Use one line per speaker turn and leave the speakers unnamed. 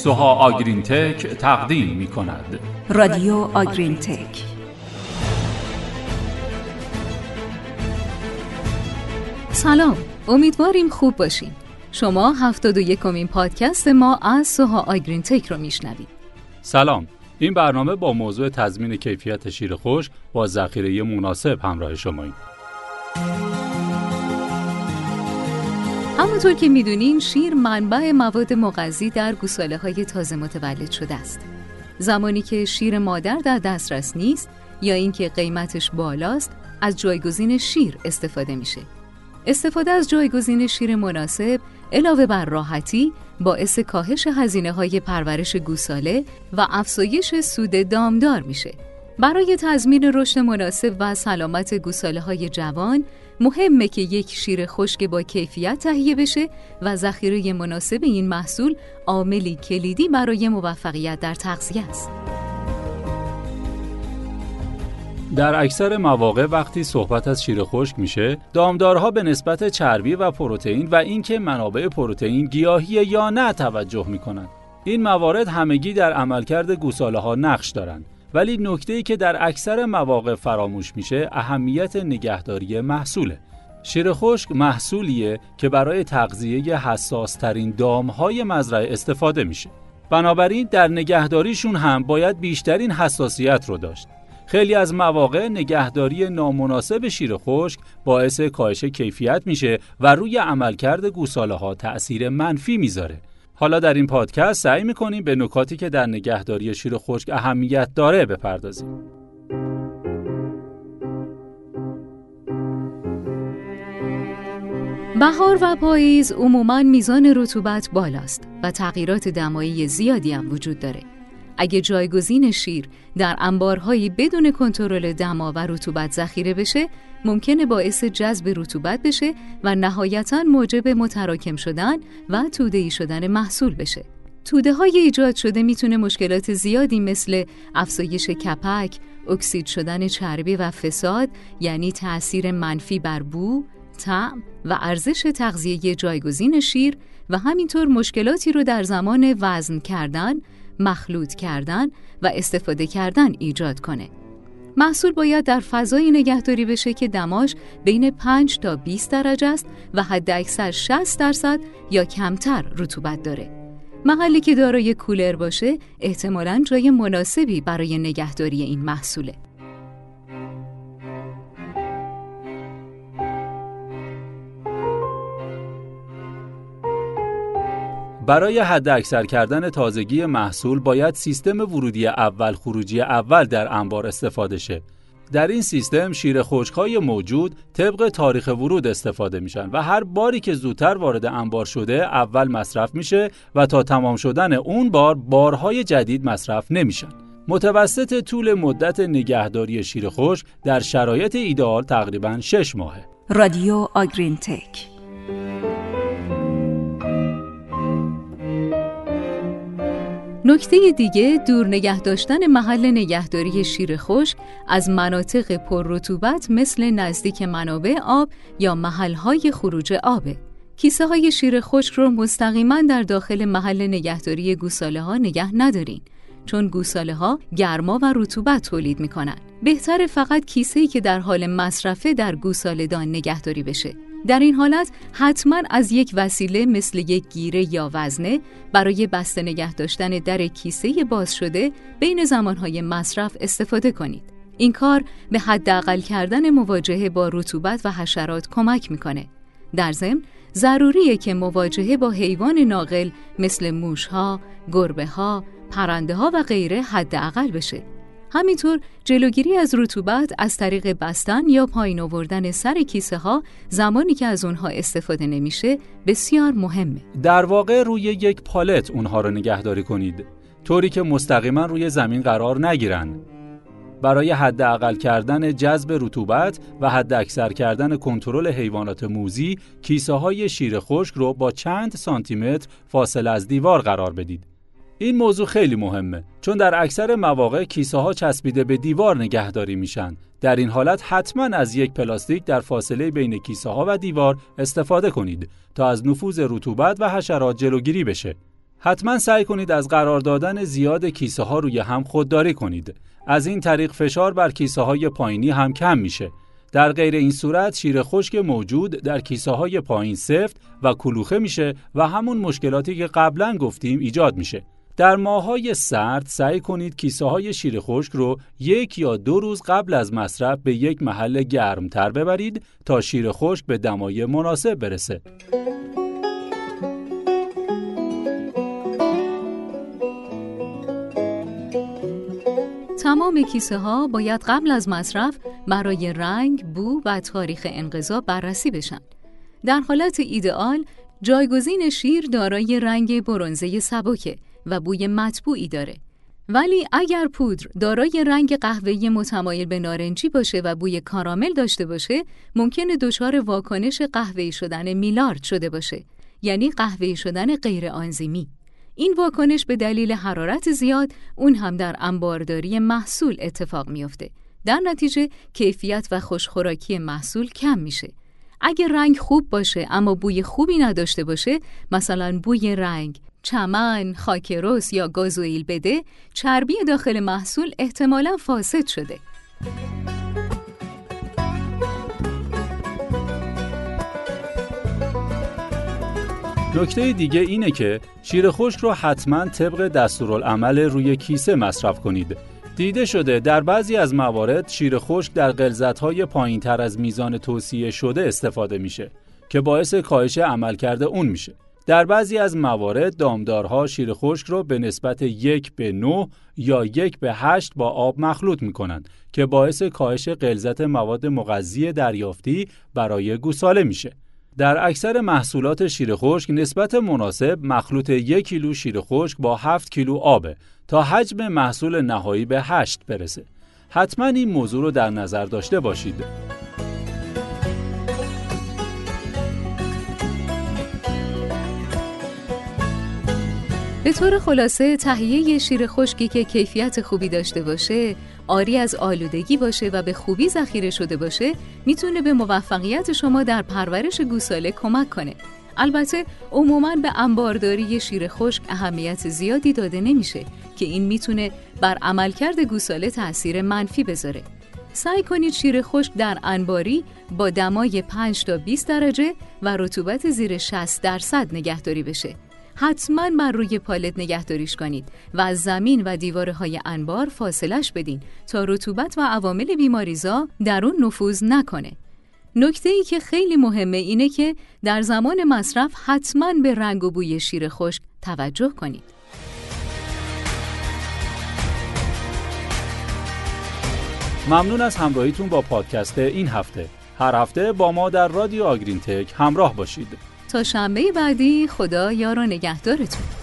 سوها آگرین تک تقدیم می کند
رادیو آگرین تک
سلام امیدواریم خوب باشین. شما هفتاد و یکمین پادکست ما از سوها آگرین تک رو میشنوید.
سلام این برنامه با موضوع تضمین کیفیت شیر خوش با ذخیره مناسب همراه شماییم.
همونطور که می‌دونین شیر منبع مواد مغذی در گوساله های تازه متولد شده است. زمانی که شیر مادر در دسترس نیست یا اینکه قیمتش بالاست از جایگزین شیر استفاده میشه. استفاده از جایگزین شیر مناسب علاوه بر راحتی باعث کاهش هزینه های پرورش گوساله و افزایش سود دامدار میشه. برای تضمین رشد مناسب و سلامت گوساله های جوان مهمه که یک شیر خشک با کیفیت تهیه بشه و ذخیره مناسب این محصول عاملی کلیدی برای موفقیت در تغذیه است.
در اکثر مواقع وقتی صحبت از شیر خشک میشه دامدارها به نسبت چربی و پروتئین و اینکه منابع پروتئین گیاهی یا نه توجه می‌کنند این موارد همگی در عملکرد گوساله ها نقش دارند ولی نکته ای که در اکثر مواقع فراموش میشه اهمیت نگهداری محصوله. شیر خشک محصولیه که برای تغذیه حساس ترین دام های مزرعه استفاده میشه. بنابراین در نگهداریشون هم باید بیشترین حساسیت رو داشت. خیلی از مواقع نگهداری نامناسب شیر خشک باعث کاهش کیفیت میشه و روی عملکرد گوساله ها تأثیر منفی می‌ذاره. حالا در این پادکست سعی می‌کنیم به نکاتی که در نگهداری شیر خشک اهمیت داره بپردازیم.
بهار و پاییز عموما میزان رطوبت بالاست و تغییرات دمایی زیادی هم وجود داره. اگه جایگزین شیر در انبارهایی بدون کنترل دما و رطوبت ذخیره بشه ممکنه باعث جذب رطوبت بشه و نهایتا موجب متراکم شدن و توده‌ای شدن محصول بشه. توده های ایجاد شده می‌تونه مشکلات زیادی مثل افزایش کپک، اکسید شدن چربی و فساد یعنی تأثیر منفی بر بو، طعم و ارزش تغذیه جایگزین شیر و همینطور مشکلاتی رو در زمان وزن کردن، مخلوط کردن و استفاده کردن ایجاد کنه. محصول باید در فضایی نگهداری بشه که دماش بین 5 تا 20 درجه است و حد اکثر 60 درصد یا کمتر رطوبت داره. محلی که دارای کولر باشه احتمالاً جای مناسبی برای نگهداری این محصوله.
برای حد اکثر کردن تازگی محصول باید سیستم ورودی اول خروجی اول در انبار استفاده شه. در این سیستم شیر موجود طبق تاریخ ورود استفاده میشن و هر باری که زودتر وارد انبار شده اول مصرف میشه و تا تمام شدن اون بار بارهای جدید مصرف نمیشن. متوسط طول مدت نگهداری شیر خشک در شرایط ایدئال تقریبا 6 ماهه.
رادیو آگرین تک
نکته دیگه دور نگه داشتن محل نگهداری شیر خشک از مناطق پر رطوبت مثل نزدیک منابع آب یا محلهای خروج آبه. کیسه های شیر خشک رو مستقیما در داخل محل نگهداری گوساله ها نگه ندارین چون گوساله ها گرما و رطوبت تولید می‌کنن. بهتر فقط کیسه ای که در حال مصرفه در گوساله دان نگهداری بشه. در این حالت حتما از یک وسیله مثل یک گیره یا وزنه برای بسته نگه داشتن در کیسه باز شده بین زمانهای مصرف استفاده کنید. این کار به حداقل کردن مواجهه با رطوبت و حشرات کمک می‌کنه. در ضمن ضروریه که مواجهه با حیوان ناقل مثل موشها، گربه ها، پرنده ها و غیره حداقل بشه. همینطور جلوگیری از رطوبت از طریق بستن یا پایین آوردن سر کیسه ها زمانی که از اونها استفاده نمیشه بسیار مهمه.
در واقع روی یک پالت اونها رو نگهداری کنید طوری که مستقیما روی زمین قرار نگیرن. برای حداقل کردن جذب رطوبت و حد اکثر کردن کنترل حیوانات موزی کیسه های شیر خشک رو با چند سانتی متر فاصله از دیوار قرار بدید. این موضوع خیلی مهمه چون در اکثر مواقع کیسه ها چسبیده به دیوار نگهداری میشن در این حالت حتما از یک پلاستیک در فاصله بین کیسه ها و دیوار استفاده کنید تا از نفوذ رطوبت و حشرات جلوگیری بشه حتما سعی کنید از قرار دادن زیاد کیسه ها روی هم خودداری کنید. از این طریق فشار بر کیسه های پایینی هم کم میشه. در غیر این صورت شیر خشک موجود در کیسه های پایین سفت و کلوخه میشه و همون مشکلاتی که قبلا گفتیم ایجاد میشه. در ماهای سرد سعی کنید کیسه های شیر خشک رو یک یا دو روز قبل از مصرف به یک محل گرمتر ببرید تا شیر خشک به دمای مناسب برسه.
تمام کیسه ها باید قبل از مصرف برای رنگ، بو و تاریخ انقضا بررسی بشن. در حالت ایدئال جایگزین شیر دارای رنگ برنزه سبکه و بوی مطبوعی داره. ولی اگر پودر دارای رنگ قهوه‌ای متمایل به نارنجی باشه و بوی کارامل داشته باشه، ممکنه دچار واکنش قهوه‌ای شدن میلارد شده باشه، یعنی قهوه‌ای شدن غیر آنزیمی. این واکنش به دلیل حرارت زیاد اون هم در انبارداری محصول اتفاق میافته. در نتیجه کیفیت و خوشخوراکی محصول کم میشه. اگر رنگ خوب باشه اما بوی خوبی نداشته باشه مثلا بوی رنگ چمن، خاکروس یا گازوئیل بده چربی داخل محصول احتمالا فاسد شده
نکته دیگه اینه که شیر خشک رو حتما طبق دستورالعمل روی کیسه مصرف کنید. دیده شده در بعضی از موارد شیر خشک در غلظت‌های پایینتر از میزان توصیه شده استفاده میشه که باعث کاهش عملکرد اون میشه. در بعضی از موارد دامدارها شیر خشک رو به نسبت یک به 9 یا یک به 8 با آب مخلوط می‌کنند که باعث کاهش غلظت مواد مغذی دریافتی برای گوساله میشه. در اکثر محصولات شیر خشک نسبت مناسب مخلوط یک کیلو شیر خشک با 7 کیلو آبه تا حجم محصول نهایی به 8 برسه. حتما این موضوع رو در نظر داشته باشید.
به طور خلاصه تهیه شیر خشکی که کیفیت خوبی داشته باشه آری از آلودگی باشه و به خوبی ذخیره شده باشه می‌تونه به موفقیت شما در پرورش گوساله کمک کنه. البته عموما به انبارداری شیر خشک اهمیت زیادی داده نمیشه که این می‌تونه بر عملکرد گوساله تاثیر منفی بذاره. سعی کنید شیر خشک در انباری با دمای 5 تا 20 درجه و رطوبت زیر 60 درصد نگهداری بشه. حتما بر روی پالت نگهداریش کنید و از زمین و دیواره های انبار فاصلش بدین تا رطوبت و عوامل بیماریزا در اون نفوذ نکنه. نکته ای که خیلی مهمه اینه که در زمان مصرف حتما به رنگ و بوی شیر خشک توجه کنید.
ممنون از همراهیتون با پادکست این هفته. هر هفته با ما در رادیو آگرین تک همراه باشید.
تا شنبه بعدی خدا یار و نگهدارتون.